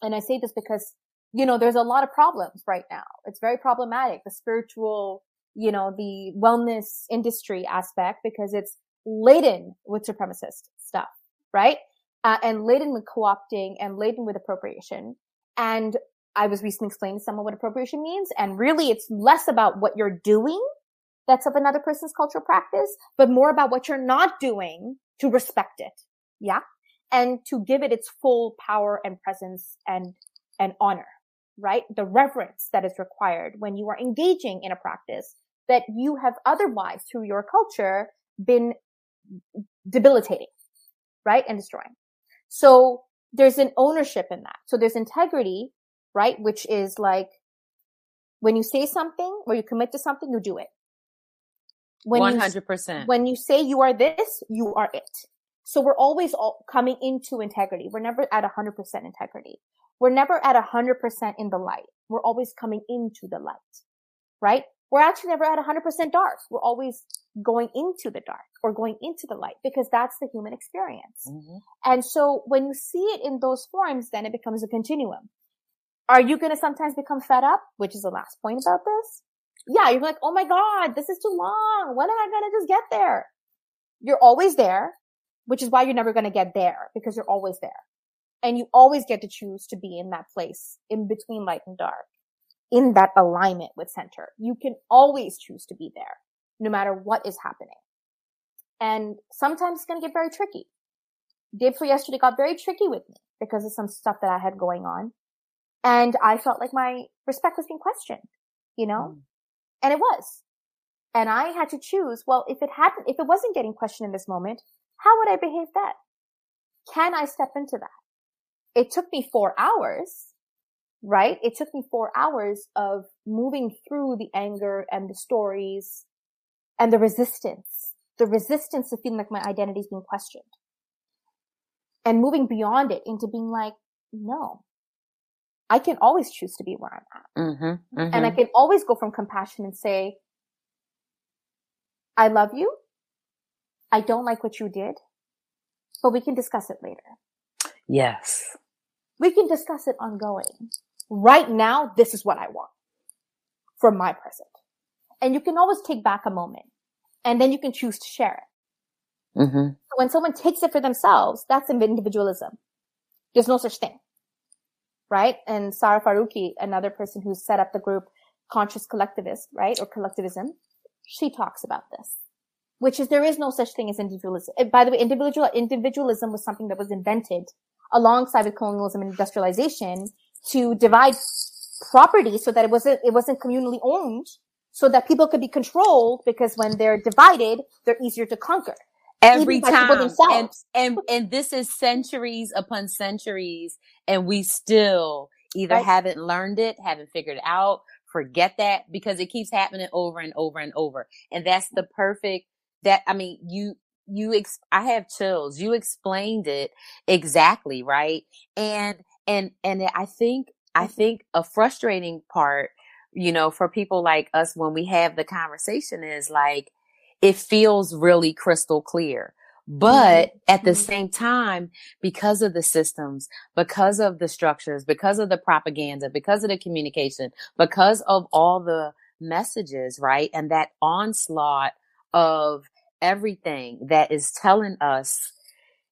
Speaker 3: And I say this because, you know, there's a lot of problems right now. It's very problematic, the spiritual, you know, the wellness industry aspect because it's laden with supremacist stuff, right? Uh, and laden with co-opting and laden with appropriation. And I was recently explaining to someone what appropriation means. And really it's less about what you're doing that's of another person's cultural practice, but more about what you're not doing to respect it. Yeah. And to give it its full power and presence and, and honor, right? The reverence that is required when you are engaging in a practice that you have otherwise through your culture been debilitating, right? And destroying. So there's an ownership in that. So there's integrity right? Which is like when you say something or you commit to something, you do it.
Speaker 2: When 100%.
Speaker 3: You, when you say you are this, you are it. So we're always all coming into integrity. We're never at 100% integrity. We're never at 100% in the light. We're always coming into the light, right? We're actually never at 100% dark. We're always going into the dark or going into the light because that's the human experience. Mm-hmm. And so when you see it in those forms, then it becomes a continuum. Are you going to sometimes become fed up? Which is the last point about this. Yeah, you're like, oh my God, this is too long. When am I going to just get there? You're always there, which is why you're never going to get there because you're always there. And you always get to choose to be in that place in between light and dark, in that alignment with center. You can always choose to be there, no matter what is happening. And sometimes it's going to get very tricky. Day before yesterday got very tricky with me because of some stuff that I had going on. And I felt like my respect was being questioned, you know? Mm. And it was. And I had to choose, well, if it hadn't, if it wasn't getting questioned in this moment, how would I behave then? Can I step into that? It took me four hours, right? It took me four hours of moving through the anger and the stories and the resistance, the resistance of feeling like my identity is being questioned and moving beyond it into being like, no, I can always choose to be where I'm at. Mm-hmm, mm-hmm. And I can always go from compassion and say, I love you. I don't like what you did, but we can discuss it later.
Speaker 2: Yes.
Speaker 3: We can discuss it ongoing. Right now, this is what I want for my present. And you can always take back a moment and then you can choose to share it. Mm-hmm. When someone takes it for themselves, that's individualism. There's no such thing right? And Sarah Faruqi, another person who set up the group Conscious Collectivist, right? Or collectivism, she talks about this, which is there is no such thing as individualism. Eh, by the way, individual, individualism was something that was invented alongside with colonialism and industrialization to divide property so that it wasn't, it wasn't communally owned so that people could be controlled because when they're divided, they're easier to conquer
Speaker 2: every time and, and and this is centuries upon centuries and we still either right. haven't learned it haven't figured it out forget that because it keeps happening over and over and over and that's the perfect that i mean you you ex- i have chills you explained it exactly right and and and i think i think a frustrating part you know for people like us when we have the conversation is like it feels really crystal clear. But mm-hmm. at the mm-hmm. same time, because of the systems, because of the structures, because of the propaganda, because of the communication, because of all the messages, right? And that onslaught of everything that is telling us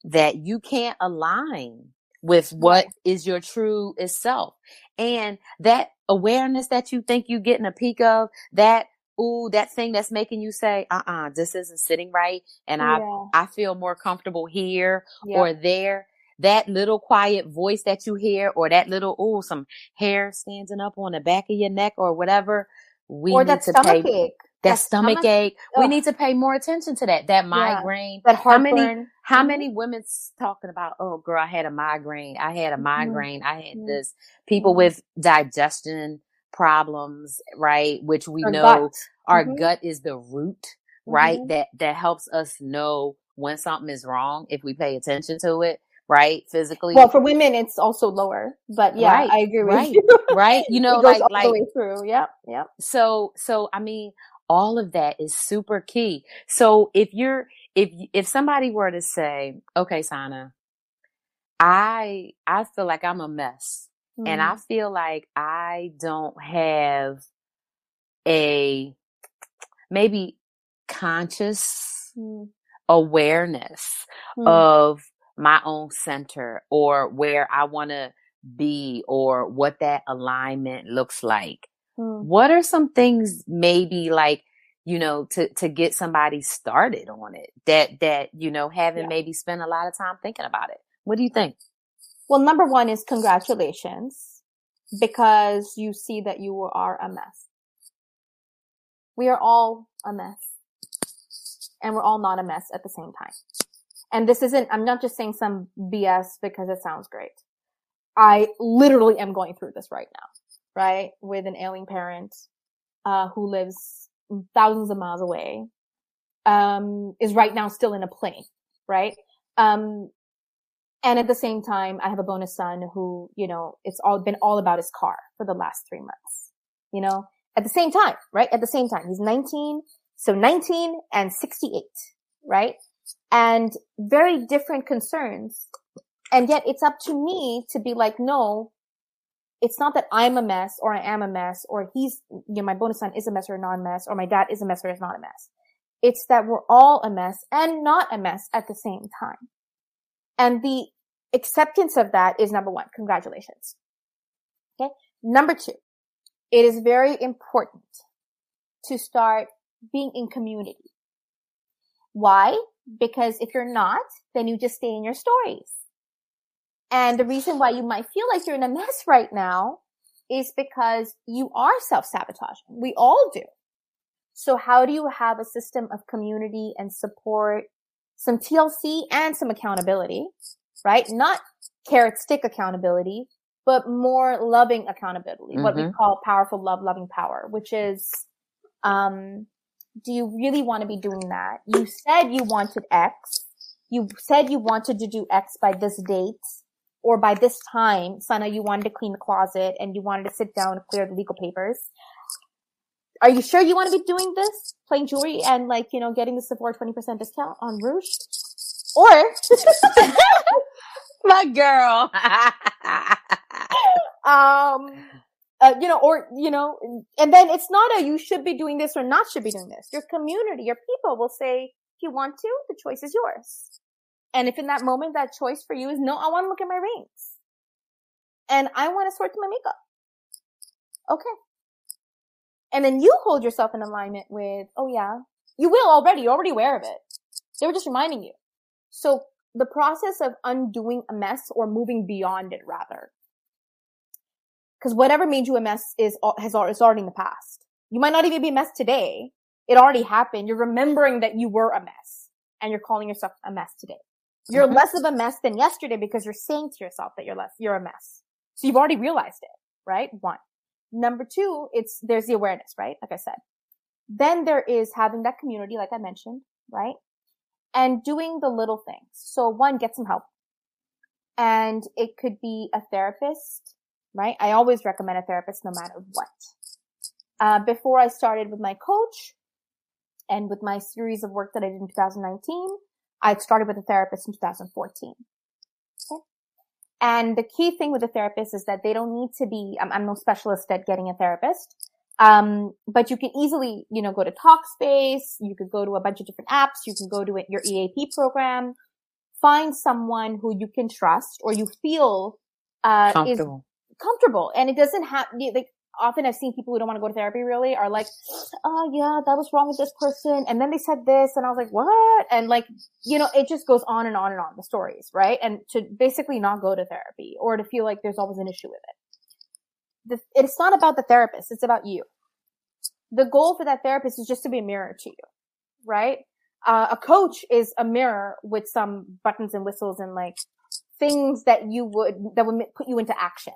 Speaker 2: that you can't align with what is your true self. And that awareness that you think you're getting a peek of, that ooh, that thing that's making you say, uh uh-uh, uh this isn't sitting right. And yeah. I, I feel more comfortable here yep. or there. That little quiet voice that you hear or that little, ooh, some hair standing up on the back of your neck or whatever.
Speaker 3: We or need that to stomach pay, ache.
Speaker 2: That, that stomach, stomach ache. We need to pay more attention to that. That migraine. Yeah. That how many, how mm-hmm. many women's talking about, oh girl, I had a migraine. I had a mm-hmm. migraine. Mm-hmm. I had mm-hmm. this. People with digestion problems, right? Which we our know gut. our mm-hmm. gut is the root, right? Mm-hmm. That, that helps us know when something is wrong if we pay attention to it. Right? Physically.
Speaker 3: Well, for women, it's also lower, but yeah, right, I agree with
Speaker 2: right,
Speaker 3: you.
Speaker 2: right. You know, like, like,
Speaker 3: the way through. Yeah. Yeah.
Speaker 2: So, so, I mean, all of that is super key. So if you're, if, if somebody were to say, okay, Sana, I, I feel like I'm a mess mm. and I mm. feel like I don't have a maybe conscious mm. awareness mm. of my own center or where I want to be or what that alignment looks like. Hmm. What are some things maybe like, you know, to, to get somebody started on it that, that, you know, haven't yeah. maybe spent a lot of time thinking about it? What do you think?
Speaker 3: Well, number one is congratulations because you see that you are a mess. We are all a mess and we're all not a mess at the same time. And this isn't, I'm not just saying some BS because it sounds great. I literally am going through this right now right? With an ailing parent, uh, who lives thousands of miles away, um, is right now still in a plane, right? Um, and at the same time, I have a bonus son who, you know, it's all been all about his car for the last three months, you know, at the same time, right? At the same time, he's 19. So 19 and 68, right? And very different concerns. And yet it's up to me to be like, no, it's not that I'm a mess or I am a mess or he's, you know, my bonus son is a mess or a non-mess or my dad is a mess or is not a mess. It's that we're all a mess and not a mess at the same time. And the acceptance of that is number one. Congratulations. Okay. Number two, it is very important to start being in community. Why? Because if you're not, then you just stay in your stories. And the reason why you might feel like you're in a mess right now is because you are self-sabotaging. We all do. So how do you have a system of community and support, some TLC and some accountability, right? Not carrot stick accountability, but more loving accountability, mm-hmm. what we mm-hmm. call powerful love, loving power, which is, um, do you really want to be doing that? You said you wanted X. You said you wanted to do X by this date or by this time, Sana, you wanted to clean the closet and you wanted to sit down and clear the legal papers. Are you sure you want to be doing this? Playing jewelry and like, you know, getting the Sephora 20% discount on Rouge? Or,
Speaker 2: my girl.
Speaker 3: um, uh, you know, or, you know, and then it's not a you should be doing this or not should be doing this. Your community, your people will say, if you want to, the choice is yours. And if in that moment that choice for you is no, I want to look at my rings and I want to sort through my makeup. Okay. And then you hold yourself in alignment with, oh yeah, you will already, you're already aware of it. They were just reminding you. So the process of undoing a mess or moving beyond it rather. Cause whatever made you a mess is, has, is already in the past. You might not even be a mess today. It already happened. You're remembering that you were a mess and you're calling yourself a mess today. You're less of a mess than yesterday because you're saying to yourself that you're less, you're a mess. So you've already realized it, right? One. Number two, it's, there's the awareness, right? Like I said. Then there is having that community, like I mentioned, right? And doing the little things. So one, get some help. And it could be a therapist, right? I always recommend a therapist no matter what. Uh, before I started with my coach and with my series of work that I did in 2019, I started with a therapist in 2014. Okay. And the key thing with a therapist is that they don't need to be, I'm, I'm no specialist at getting a therapist. Um, but you can easily, you know, go to Talkspace. You could go to a bunch of different apps. You can go to your EAP program. Find someone who you can trust or you feel, uh, comfortable. is comfortable. And it doesn't have, like, often I've seen people who don't want to go to therapy really are like, oh yeah, that was wrong with this person. And then they said this and I was like, what? And like, you know, it just goes on and on and on the stories, right? And to basically not go to therapy or to feel like there's always an issue with it. The, it's not about the therapist. It's about you. The goal for that therapist is just to be a mirror to you, right? Uh, a coach is a mirror with some buttons and whistles and like things that you would, that would put you into action.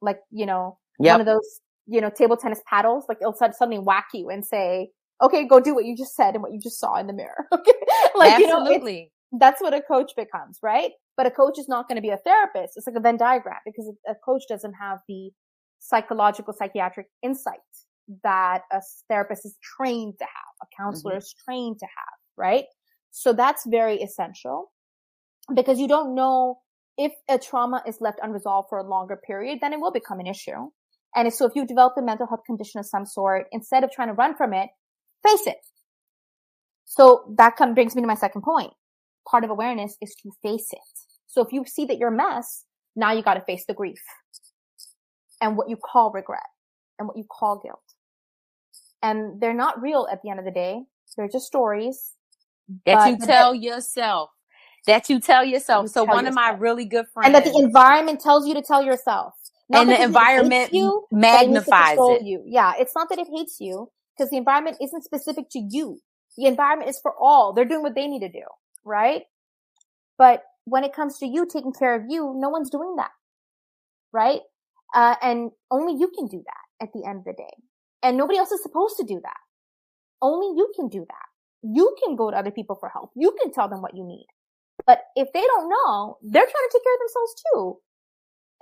Speaker 3: Like, you know, yep. one of those you know, table tennis paddles, like it'll suddenly whack you and say, okay, go do what you just said and what you just saw in the mirror. okay.
Speaker 2: like, Absolutely.
Speaker 3: you know, that's what a coach becomes, right? But a coach is not going to be a therapist. It's like a Venn diagram because a coach doesn't have the psychological, psychiatric insight that a therapist is trained to have, a counselor mm-hmm. is trained to have, right? So that's very essential because you don't know if a trauma is left unresolved for a longer period, then it will become an issue. And so if you develop a mental health condition of some sort, instead of trying to run from it, face it. So that come, brings me to my second point. Part of awareness is to face it. So if you see that you're a mess, now you got to face the grief and what you call regret and what you call guilt. And they're not real at the end of the day. They're just stories
Speaker 2: that you tell that, yourself. That you tell yourself. You so tell one yourself. of my really good friends,
Speaker 3: and that the environment tells you to tell yourself.
Speaker 2: Not and the environment you, magnifies it.
Speaker 3: You. Yeah, it's not that it hates you because the environment isn't specific to you. The environment is for all. They're doing what they need to do, right? But when it comes to you taking care of you, no one's doing that, right? Uh, and only you can do that at the end of the day. And nobody else is supposed to do that. Only you can do that. You can go to other people for help. You can tell them what you need. But if they don't know, they're trying to take care of themselves too.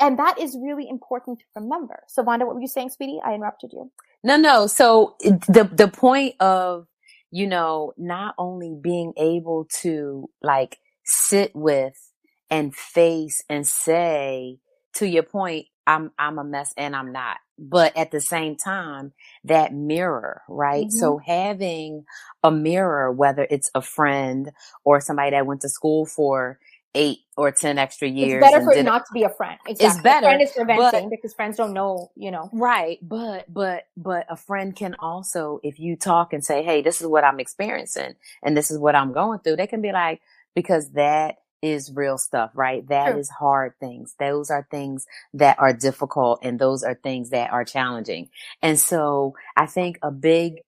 Speaker 3: And that is really important to remember. So Vonda, what were you saying, sweetie? I interrupted you.
Speaker 2: No, no. So the, the point of, you know, not only being able to like sit with and face and say, to your point, I'm, I'm a mess and I'm not. But at the same time, that mirror, right? Mm-hmm. So having a mirror, whether it's a friend or somebody that went to school for eight or ten extra years.
Speaker 3: It's better for it not to be a friend. Exactly. It's better. A friend is preventing but, because friends don't know, you know.
Speaker 2: Right. But but but a friend can also, if you talk and say, Hey, this is what I'm experiencing and this is what I'm going through, they can be like, because that is real stuff, right? That True. is hard things. Those are things that are difficult and those are things that are challenging. And so I think a big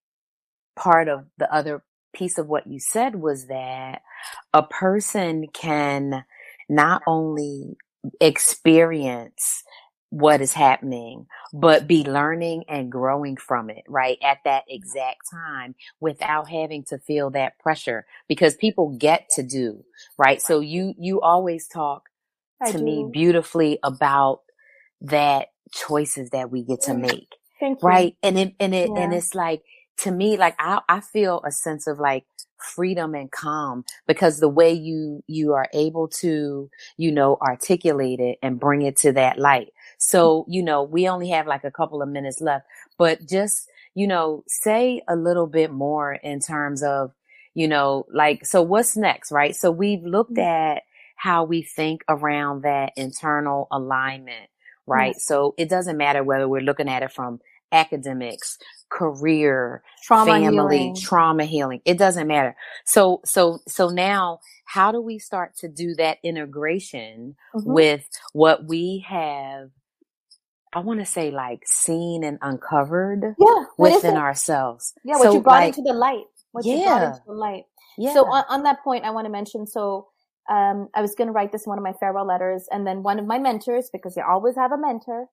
Speaker 2: part of the other piece of what you said was that a person can not only experience what is happening, but be learning and growing from it, right? At that exact time without having to feel that pressure because people get to do, right? So you, you always talk I to do. me beautifully about that choices that we get to mm. make. Right. And it, and it, yeah. and it's like, to me, like I, I feel a sense of like freedom and calm because the way you, you are able to, you know, articulate it and bring it to that light. So, you know, we only have like a couple of minutes left, but just, you know, say a little bit more in terms of, you know, like, so what's next, right? So we've looked mm-hmm. at how we think around that internal alignment, right? Yes. So it doesn't matter whether we're looking at it from academics, career, trauma family, healing. trauma healing. It doesn't matter. So, so, so now how do we start to do that integration mm-hmm. with what we have I want to say like seen and uncovered yeah, within ourselves.
Speaker 3: Yeah, what so, you brought like, into the light. What yeah. you brought into the light. Yeah. So on, on that point, I want to mention, so, um, I was going to write this in one of my farewell letters and then one of my mentors, because you always have a mentor,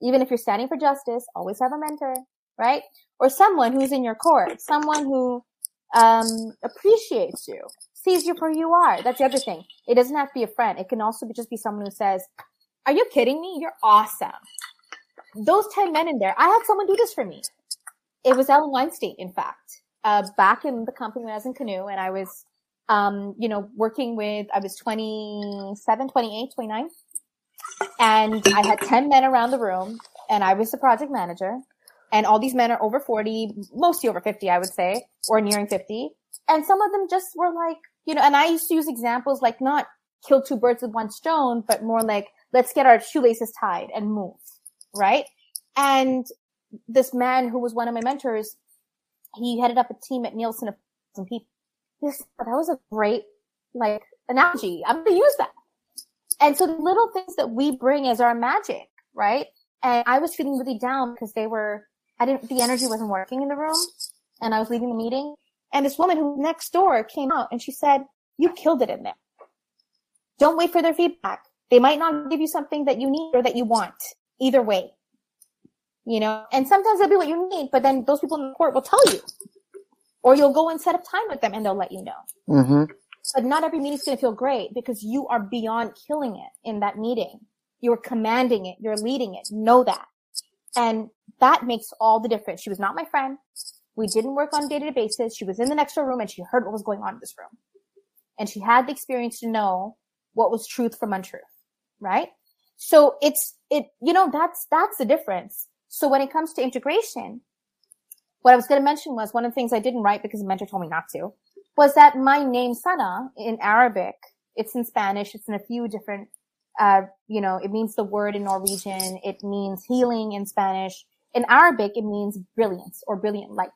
Speaker 3: even if you're standing for justice, always have a mentor, right? Or someone who's in your court, someone who, um, appreciates you, sees you for who you are. That's the other thing. It doesn't have to be a friend. It can also be, just be someone who says, are you kidding me? You're awesome those 10 men in there, I had someone do this for me. It was Ellen Weinstein, in fact, uh, back in the company when I was in Canoe and I was, um, you know, working with, I was 27, 28, 29. And I had 10 men around the room and I was the project manager. And all these men are over 40, mostly over 50, I would say, or nearing 50. And some of them just were like, you know, and I used to use examples like not kill two birds with one stone, but more like, let's get our shoelaces tied and move right? And this man who was one of my mentors, he headed up a team at Nielsen of some people. This, that was a great, like, analogy. I'm going to use that. And so the little things that we bring is our magic, right? And I was feeling really down because they were, I didn't, the energy wasn't working in the room and I was leaving the meeting. And this woman who next door came out and she said, you killed it in there. Don't wait for their feedback. They might not give you something that you need or that you want either way. You know, and sometimes they'll be what you need, but then those people in the court will tell you. Or you'll go and set up time with them and they'll let you know. Mm-hmm. But not every meeting is going to feel great because you are beyond killing it in that meeting. You're commanding it. You're leading it. Know that. And that makes all the difference. She was not my friend. We didn't work on a day-to-day basis. She was in the next room and she heard what was going on in this room. And she had the experience to know what was truth from untruth, right? So it's, it, you know, that's, that's the difference. So when it comes to integration, what I was going to mention was one of the things I didn't write because the mentor told me not to was that my name Sana in Arabic, it's in Spanish, it's in a few different, uh, you know, it means the word in Norwegian, it means healing in Spanish. In Arabic, it means brilliance or brilliant light.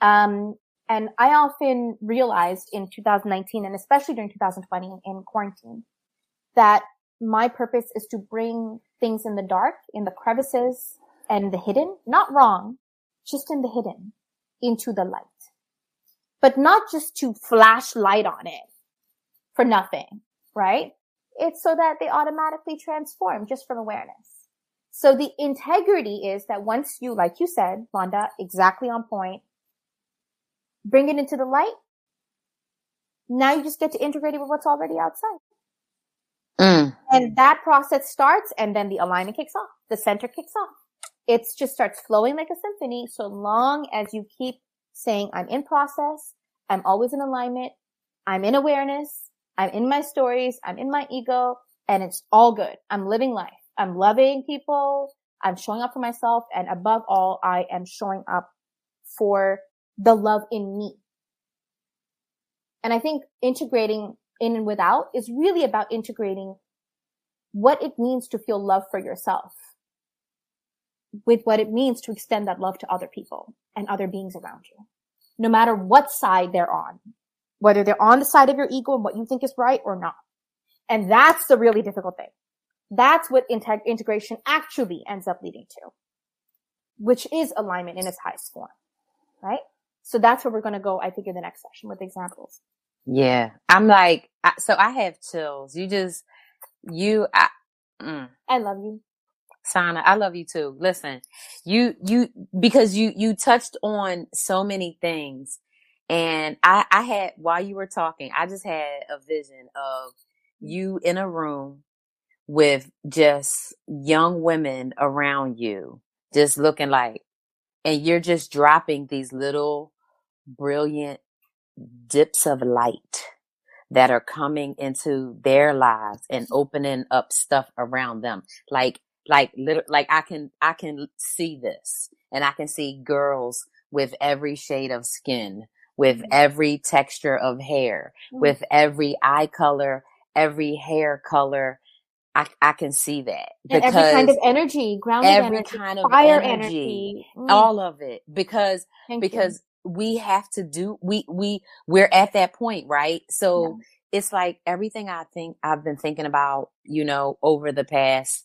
Speaker 3: Um, and I often realized in 2019 and especially during 2020 in quarantine that my purpose is to bring things in the dark, in the crevices and the hidden, not wrong, just in the hidden into the light but not just to flash light on it for nothing, right? It's so that they automatically transform just from awareness. So the integrity is that once you, like you said, Vonda, exactly on point, bring it into the light, now you just get to integrate it with what's already outside. Mm. And that process starts and then the alignment kicks off. The center kicks off. It just starts flowing like a symphony so long as you keep saying, I'm in process. I'm always in alignment. I'm in awareness. I'm in my stories. I'm in my ego and it's all good. I'm living life. I'm loving people. I'm showing up for myself. And above all, I am showing up for the love in me. And I think integrating in and without is really about integrating what it means to feel love for yourself with what it means to extend that love to other people and other beings around you no matter what side they're on, whether they're on the side of your ego and what you think is right or not. And that's the really difficult thing. That's what integ- integration actually ends up leading to, which is alignment in its highest form, right? So that's where we're going to go, I think, in the next session with examples.
Speaker 2: Yeah. I'm like, I, so I have chills. You just, you, I,
Speaker 3: mm. I love you.
Speaker 2: Sana, I love you too. Listen, you, you, because you, you touched on so many things and I, I had, while you were talking, I just had a vision of you in a room with just young women around you, just looking like, and you're just dropping these little brilliant dips of light that are coming into their lives and opening up stuff around them. Like like like I can, I can see this and I can see girls with every shade of skin, with mm-hmm. every texture of hair, mm-hmm. with every eye color, every hair color. I, I can see that
Speaker 3: because and every kind of energy, grounded every energy, kind of fire energy, energy.
Speaker 2: Mm. all of it because, Thank because. We have to do, we, we, we're at that point, right? So yeah. it's like everything I think I've been thinking about, you know, over the past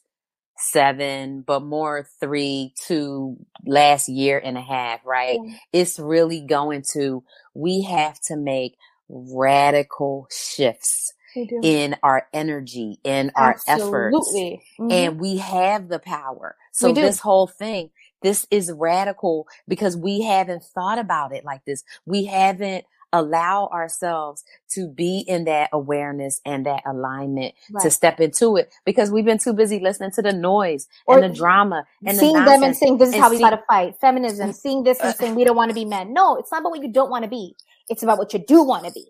Speaker 2: seven, but more three to last year and a half, right? Yeah. It's really going to, we have to make radical shifts in our energy, in our efforts. Mm-hmm. And we have the power. So this whole thing, this is radical because we haven't thought about it like this. We haven't allow ourselves to be in that awareness and that alignment right. to step into it because we've been too busy listening to the noise or and the drama and
Speaker 3: seeing
Speaker 2: the
Speaker 3: them and saying this is how we got to fight feminism seeing this and saying we don't want to be men. No it's not about what you don't want to be. It's about what you do want to be.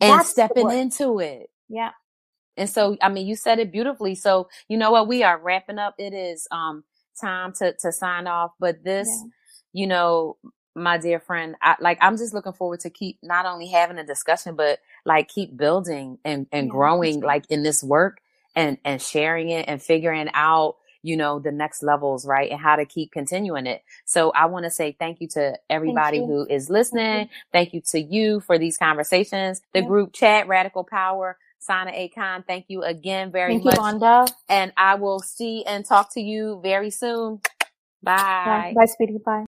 Speaker 2: And That's stepping into it.
Speaker 3: Yeah.
Speaker 2: And so i mean you said it beautifully. So you know what? We are wrapping up. It is um time to to sign off but this yeah. you know my dear friend, I, like I'm just looking forward to keep not only having a discussion, but like keep building and, and yeah, growing like in this work and, and sharing it and figuring out, you know, the next levels, right? And how to keep continuing it. So I want to say thank you to everybody you. who is listening. Thank you. thank you. to you for these conversations, the yeah. group chat, Radical Power. Sana Khan, thank you again very
Speaker 3: thank
Speaker 2: much.
Speaker 3: You, Vonda.
Speaker 2: And I will see and talk to you very soon. Bye.
Speaker 3: Bye, Bye sweetie. Bye.